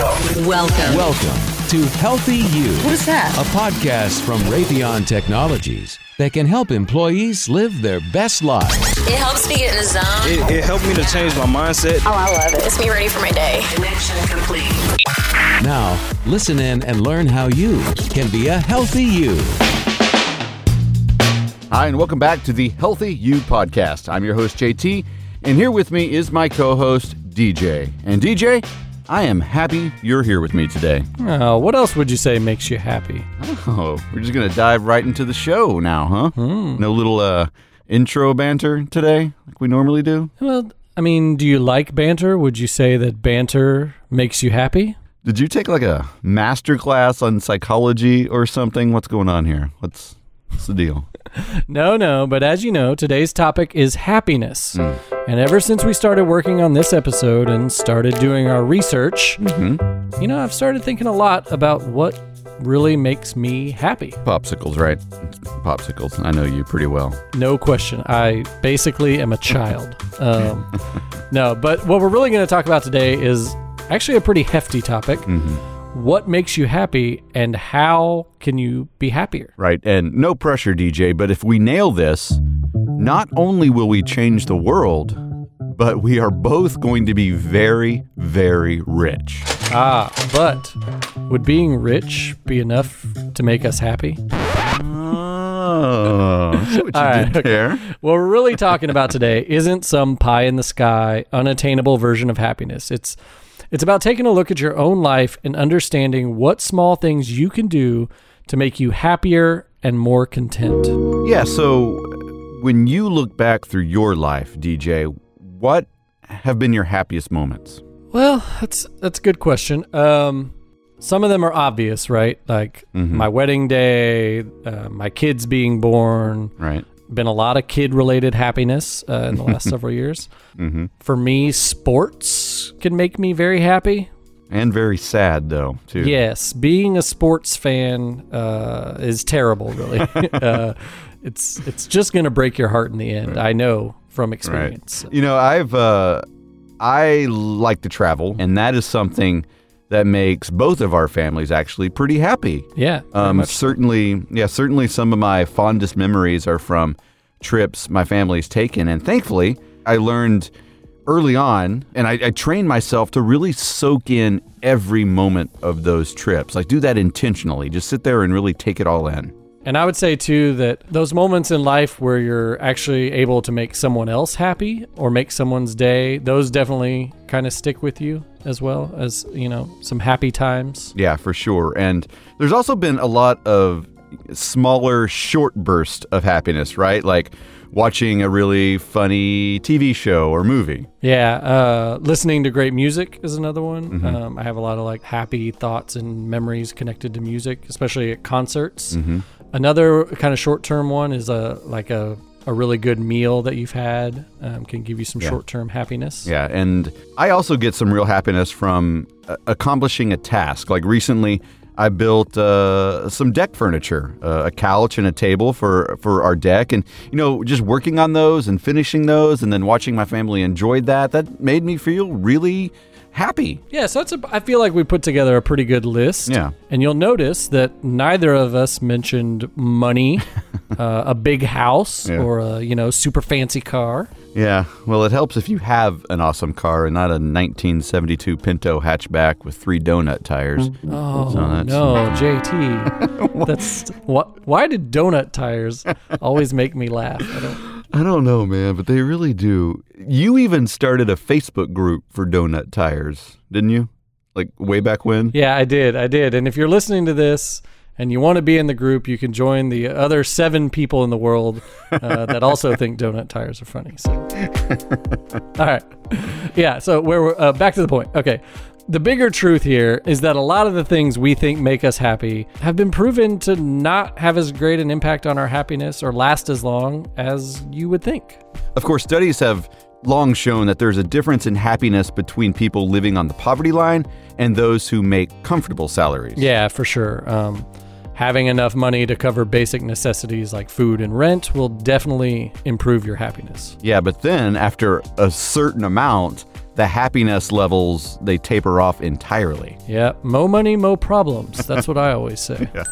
Welcome. Welcome to Healthy You, What is that? a podcast from Raytheon Technologies that can help employees live their best lives. It helps me get in the zone. It, it helped me to change my mindset. Oh, I love it. It's me ready for my day. Connection complete. Now, listen in and learn how you can be a healthy you. Hi, and welcome back to the Healthy You podcast. I'm your host, JT, and here with me is my co host, DJ. And DJ, I am happy you're here with me today. Oh, what else would you say makes you happy? Oh, we're just going to dive right into the show now, huh? No little uh, intro banter today, like we normally do. Well, I mean, do you like banter? Would you say that banter makes you happy? Did you take like a master class on psychology or something? What's going on here? What's, what's the deal? No, no, but as you know, today's topic is happiness. And ever since we started working on this episode and started doing our research, you know, I've started thinking a lot about what really makes me happy. Popsicles, right? Popsicles. I know you pretty well. No question. I basically am a child. Um, no, but what we're really going to talk about today is actually a pretty hefty topic. What makes you happy and how can you be happier? Right. And no pressure, DJ, but if we nail this, not only will we change the world, but we are both going to be very, very rich. Ah, but would being rich be enough to make us happy? Oh, what you All right, okay. What we're really talking about today isn't some pie in the sky, unattainable version of happiness. It's it's about taking a look at your own life and understanding what small things you can do to make you happier and more content. Yeah, so when you look back through your life, DJ, what have been your happiest moments? Well, that's that's a good question. Um, some of them are obvious, right? Like my wedding day, uh, my kids being born. Right. Been a lot of kid-related happiness uh, in the last several years. For me, sports can make me very happy. And very sad, though, too. Yes, being a sports fan uh, is terrible. Really, uh, it's it's just going to break your heart in the end. I know from experience. You know, I've uh I like to travel, and that is something that makes both of our families actually pretty happy. Yeah, Um certainly yeah, certainly some of my fondest memories are from trips my family's taken and thankfully I learned early on and I, I trained myself to really soak in every moment of those trips. Like do that intentionally. Just sit there and really take it all in. And I would say too that those moments in life where you're actually able to make someone else happy or make someone's day, those definitely kind of stick with you as well as, you know, some happy times. Yeah, for sure. And there's also been a lot of smaller, short bursts of happiness, right? Like watching a really funny TV show or movie. Yeah, uh, listening to great music is another one. Um, I have a lot of like happy thoughts and memories connected to music, especially at concerts. Another kind of short term one is a like a, a really good meal that you've had um, can give you some short term happiness. Yeah, and I also get some real happiness from uh, accomplishing a task. Like recently, I built uh, some deck furniture, uh, a couch and a table for for our deck, and you know, just working on those and finishing those, and then watching my family enjoy that. That made me feel really happy. Yeah, so it's a, I feel like we put together a pretty good list. Yeah. And you'll notice that neither of us mentioned money, uh, a big house, Yeah. or a, you know, super fancy car. Yeah, well, it helps if you have an awesome car and not a 1972 Pinto hatchback with three donut tires. Oh, So no, JT. That's what why did donut tires always make me laugh? I don't know, man, but they really do. You even started a Facebook group for donut tires, didn't you? Like way back when? Yeah, I did. I did. And if you're listening to this and you want to be in the group, you can join the other seven people in the world uh, that also think donut tires are funny. So, all right, yeah. So where we're uh, back to the point. Okay, the bigger truth here is that a lot of the things we think make us happy have been proven to not have as great an impact on our happiness or last as long as you would think. Of course, studies have long shown that there's a difference in happiness between people living on the poverty line and those who make comfortable salaries. Yeah, for sure. Um, having enough money to cover basic necessities like food and rent will definitely improve your happiness. Yeah, but then after a certain amount, the happiness levels they taper off entirely. Yeah, mo money, mo problems. That's what I always say. yeah.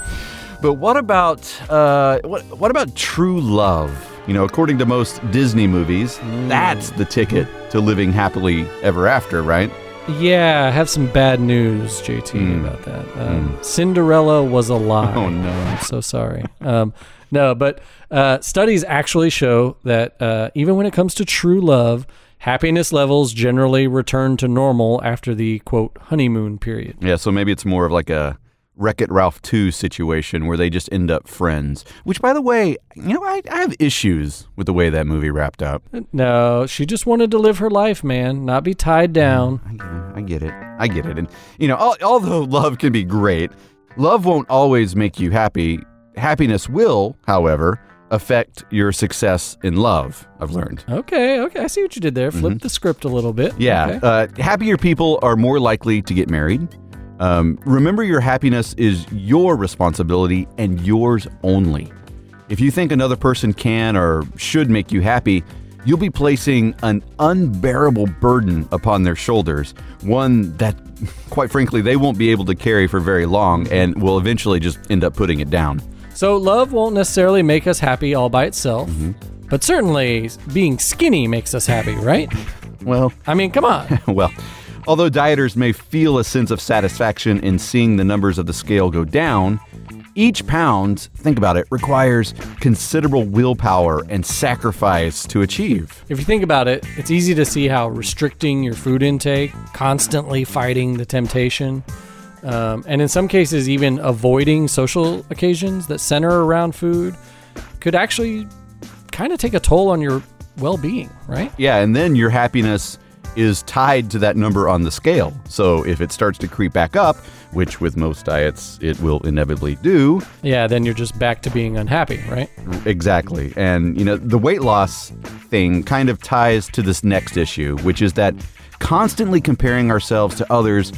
But what about uh, what what about true love? You know, according to most Disney movies, that's the ticket to living happily ever after, right? Yeah, I have some bad news, JT, about that. Um, Cinderella was a lie. Oh, no. I'm so sorry. Um, no, but uh, studies actually show that uh, even when it comes to true love, happiness levels generally return to normal after the quote honeymoon period. Yeah, so maybe it's more of like a Wreck It Ralph 2 situation where they just end up friends. Which, by the way, you know, I, I have issues with the way that movie wrapped up. Uh, no, she just wanted to live her life, man, not be tied down. I get it. I get it. And, you know, al- although love can be great, love won't always make you happy. Happiness will, however, affect your success in love, I've learned. Okay, okay, I see what you did there. Flip the script a little bit. Yeah. Okay. Uh, happier people are more likely to get married. Um, remember, your happiness is your responsibility and yours only. If you think another person can or should make you happy, you'll be placing an unbearable burden upon their shoulders, one that, quite frankly, they won't be able to carry for very long and will eventually just end up putting it down. So love won't necessarily make us happy all by itself, mm-hmm. but certainly being skinny makes us happy, right? Well, I mean, come on. well, although dieters may feel a sense of satisfaction in seeing the numbers of the scale go down, each pound, think about it, requires considerable willpower and sacrifice to achieve. If you think about it, it's easy to see how restricting your food intake, constantly fighting the temptation, um, and in some cases, even avoiding social occasions that center around food could actually kind of take a toll on your well being, right? Yeah, and then your happiness is tied to that number on the scale. So if it starts to creep back up, which with most diets it will inevitably do, Yeah, then you're just back to being unhappy, right? Exactly. And, you know, the weight loss thing kind of ties to this next issue, which is that constantly comparing ourselves to others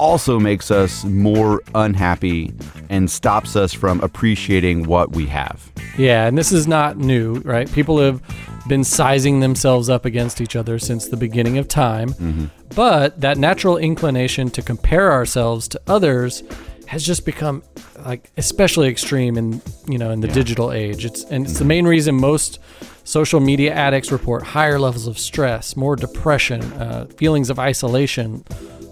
also makes us more unhappy and stops us from appreciating what we have. Yeah, and this is not new, right? People have been sizing themselves up against each other since the beginning of time. But that natural inclination to compare ourselves to others has just become like especially extreme in, you know, in the digital age. It's and it's the main reason most social media addicts report higher levels of stress, more depression, uh, feelings of isolation,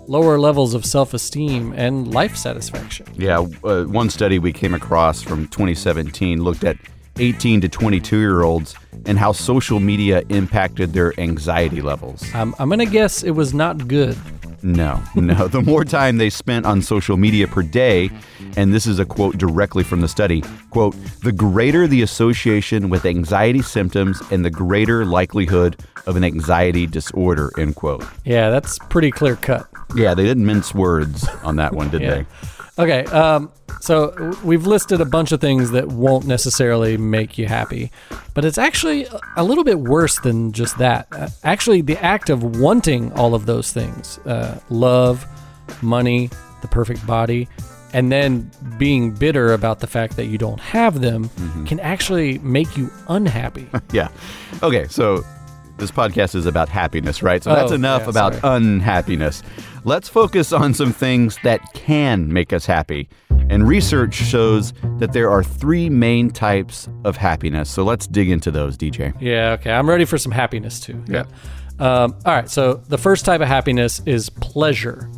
lower levels of self-esteem and life satisfaction. Yeah, uh, one study we came across from 2017 looked at 18 to 22 year olds and how social media impacted their anxiety levels. Um, I'm going to guess it was not good. No, no. The more time they spent on social media per day, and this is a quote directly from the study quote, the greater the association with anxiety symptoms and the greater likelihood of an anxiety disorder, end quote. Yeah, that's pretty clear cut. Yeah, they didn't mince words on that one, did Yeah. they? Okay, um, so we've listed a bunch of things that won't necessarily make you happy, but it's actually a- little bit worse than just that. Uh, actually, the act of wanting all of those things uh, love, money, the perfect body, and then being bitter about the fact that you don't have them can actually make you unhappy. Yeah. Okay, so this podcast is about happiness, right? So that's Oh, enough yeah, about sorry. unhappiness. Let's focus on some things that can make us happy. And research shows that there are three main types of happiness. So let's dig into those, DJ. Yeah, okay. I'm ready for some happiness too. Yeah. Um, all right. So the first type of happiness is pleasure.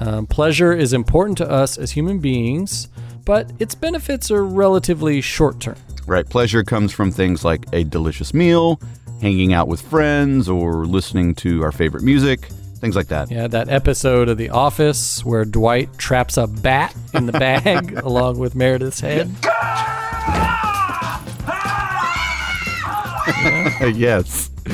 Um, pleasure is important to us as human beings, but its benefits are relatively short term. Right. Pleasure comes from things like a delicious meal, hanging out with friends, or listening to our favorite music, things like that. Yeah, that episode of The Office where Dwight traps a bat in the bag along with Meredith's head. yes.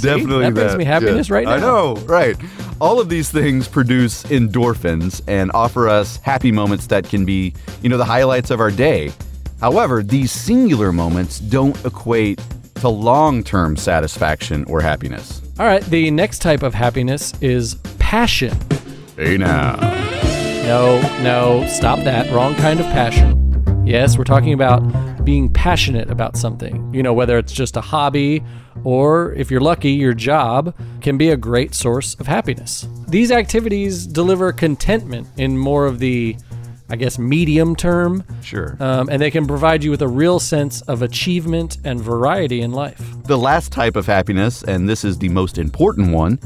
Definitely that brings me happiness right now. I know, right. All of these things produce endorphins and offer us happy moments that can be, you know, the highlights of our day. However, these singular moments don't equate to long-term satisfaction or happiness. All right. The next type of happiness is passion. Hey now. No, no, stop that. Wrong kind of passion. Yes, we're talking about being passionate about something. You know, whether it's just a hobby or if you're lucky, your job can be a great source of happiness. These activities deliver contentment in more of the I guess, medium term. Sure. Um, and they can provide you with a real sense of achievement and variety in life. The last type of happiness, and this is the most important one,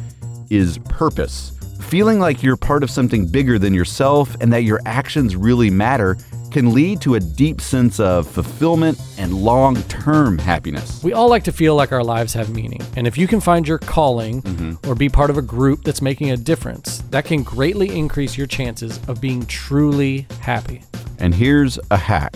is purpose. Feeling like you're part of something bigger than yourself and that your actions really matter can lead to a deep sense of fulfillment and long term happiness. We all like to feel like our lives have meaning. And if you can find your calling mm-hmm. or be part of a group that's making a difference, that can greatly increase your chances of being truly happy. And here's a hack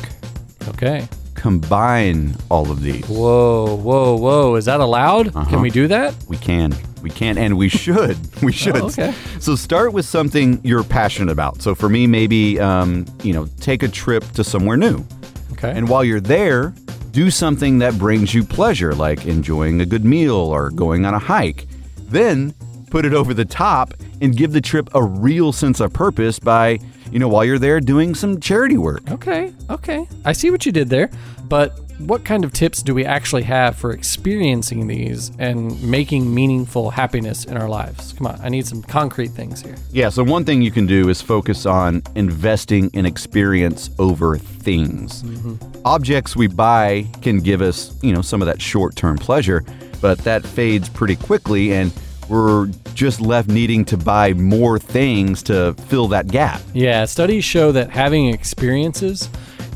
Okay. Combine all of these. Whoa, whoa, whoa. Is that allowed? Can we do that? We can. We can and we should. We should. Oh, okay. So start with something you're passionate about. So for me, maybe um, you know, take a trip to somewhere new. Okay. And while you're there, do something that brings you pleasure, like enjoying a good meal or going on a hike. Then put it over the top and give the trip a real sense of purpose by, you know, while you're there doing some charity work. Okay, okay. I see what you did there. But what kind of tips do we actually have for experiencing these and making meaningful happiness in our lives? Come on, I need some concrete things here. Yeah, so one thing you can do is focus on investing in experience over things. Mm-hmm. Objects we buy can give us, you know, some of that short-term pleasure, but that fades pretty quickly and we're just left needing to buy more things to fill that gap. Yeah, studies show that having experiences,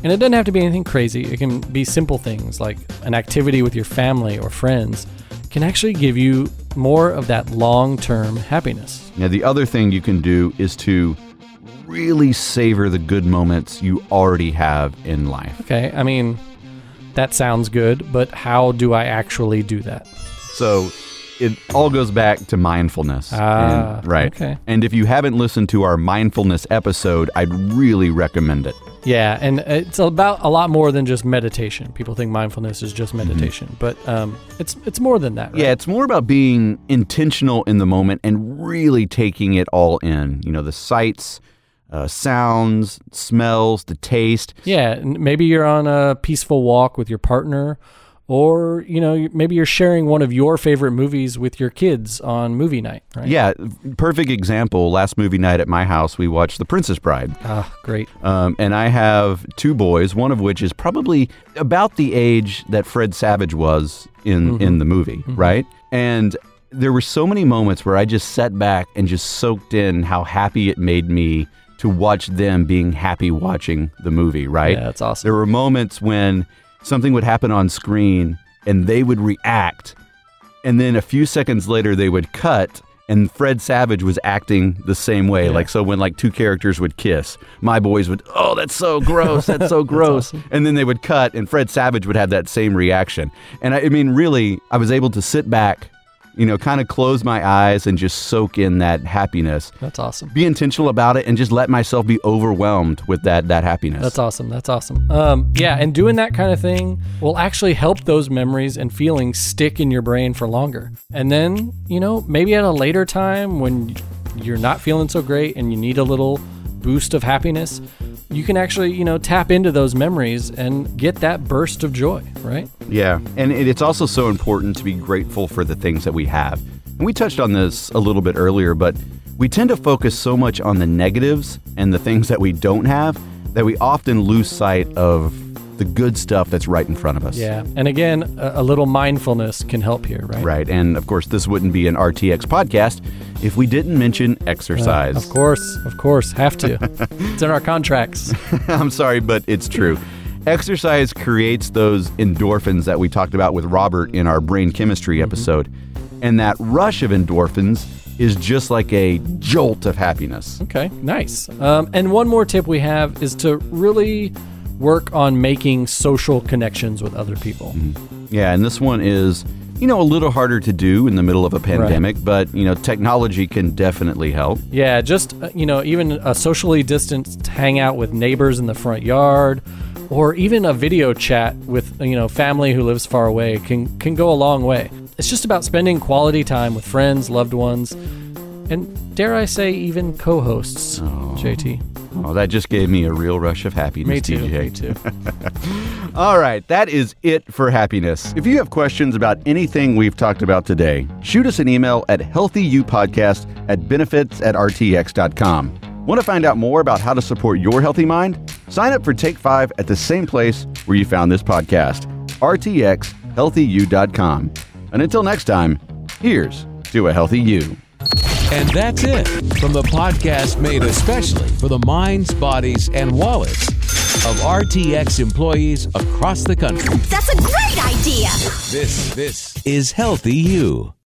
and it doesn't have to be anything crazy, it can be simple things like an activity with your family or friends, can actually give you more of that long term happiness. Now, the other thing you can do is to really savor the good moments you already have in life. Okay, I mean, that sounds good, but how do I actually do that? So it all goes back to mindfulness. Ah, And- right. okay. And if you haven't listened to our mindfulness episode, I'd really recommend it. Yeah, and it's about a lot more than just meditation. People think mindfulness is just meditation, but um, it's it's more than that. Right? Yeah, it's more about being intentional in the moment and really taking it all in. You know, the sights, uh, sounds, smells, the taste. Yeah, maybe you're on a peaceful walk with your partner, or you know, maybe you're sharing one of your favorite movies with your kids on movie night. Right? Yeah, perfect example. Last movie night at my house, we watched The Princess Bride. Ah, great. Um, and I have two boys, one of which is probably about the age that Fred Savage was in, in the movie, right? And there were so many moments where I just sat back and just soaked in how happy it made me to watch them being happy watching the movie, right? Yeah, that's awesome. There were moments when something would happen on screen and they would react, and then a few seconds later they would cut. And Fred Savage was acting the same way. Like, so when like two characters would kiss, my boys would, oh, that's so gross. That's so gross. And then they would cut, and Fred Savage would have that same reaction. And I, I mean, really, I was able to sit back, you know, kind of close my eyes and just soak in that happiness. That's awesome. Be intentional about it and just let myself be overwhelmed with that that happiness. That's awesome. That's awesome. Um, yeah, and doing that kind of thing will actually help those memories and feelings stick in your brain for longer. And then, you know, maybe at a later time when you're not feeling so great and you need a little boost of happiness, you can actually, you know, tap into those memories and get that burst of joy, right? Yeah, and it's also so important to be grateful for the things that we have. And we touched on this a little bit earlier, but we tend to focus so much on the negatives and the things that we don't have that we often lose sight of the good stuff that's right in front of us. Yeah. And again, a, a little mindfulness can help here, right? Right. And of course, this wouldn't be an RTX podcast if we didn't mention exercise. Of course, of course, have to. it's in our contracts. I'm sorry, but it's true. Exercise creates those endorphins that we talked about with Robert in our brain chemistry Mm-hmm. episode. And that rush of endorphins is just like a jolt of happiness. Okay, nice. Um, and one more tip we have is to really work on making social connections with other people. Yeah, and this one is, you know, a little harder to do in the middle of a pandemic, but, you know, technology can definitely help. Yeah, just, uh, you know, even a socially distanced hangout with neighbors in the front yard or even a video chat with, you know, family who lives far away can, can go a long way. It's just about spending quality time with friends, loved ones, and dare I say, even co hosts, JT. Oh, that just gave me a real rush of happiness, Me too. TJ. Me too. All right, that is it for happiness. If you have questions about anything we've talked about today, shoot us an email at healthyyoupodcast at benefits at rtx.com. Want to find out more about how to support your healthy mind? Sign up for Take 5 at the same place where you found this podcast, rtxhealthyu.com. And until next time, here's to a healthy you. And that's it from the podcast made especially for the minds, bodies, and wallets of RTX employees across the country. That's a great idea! This, this is Healthy You.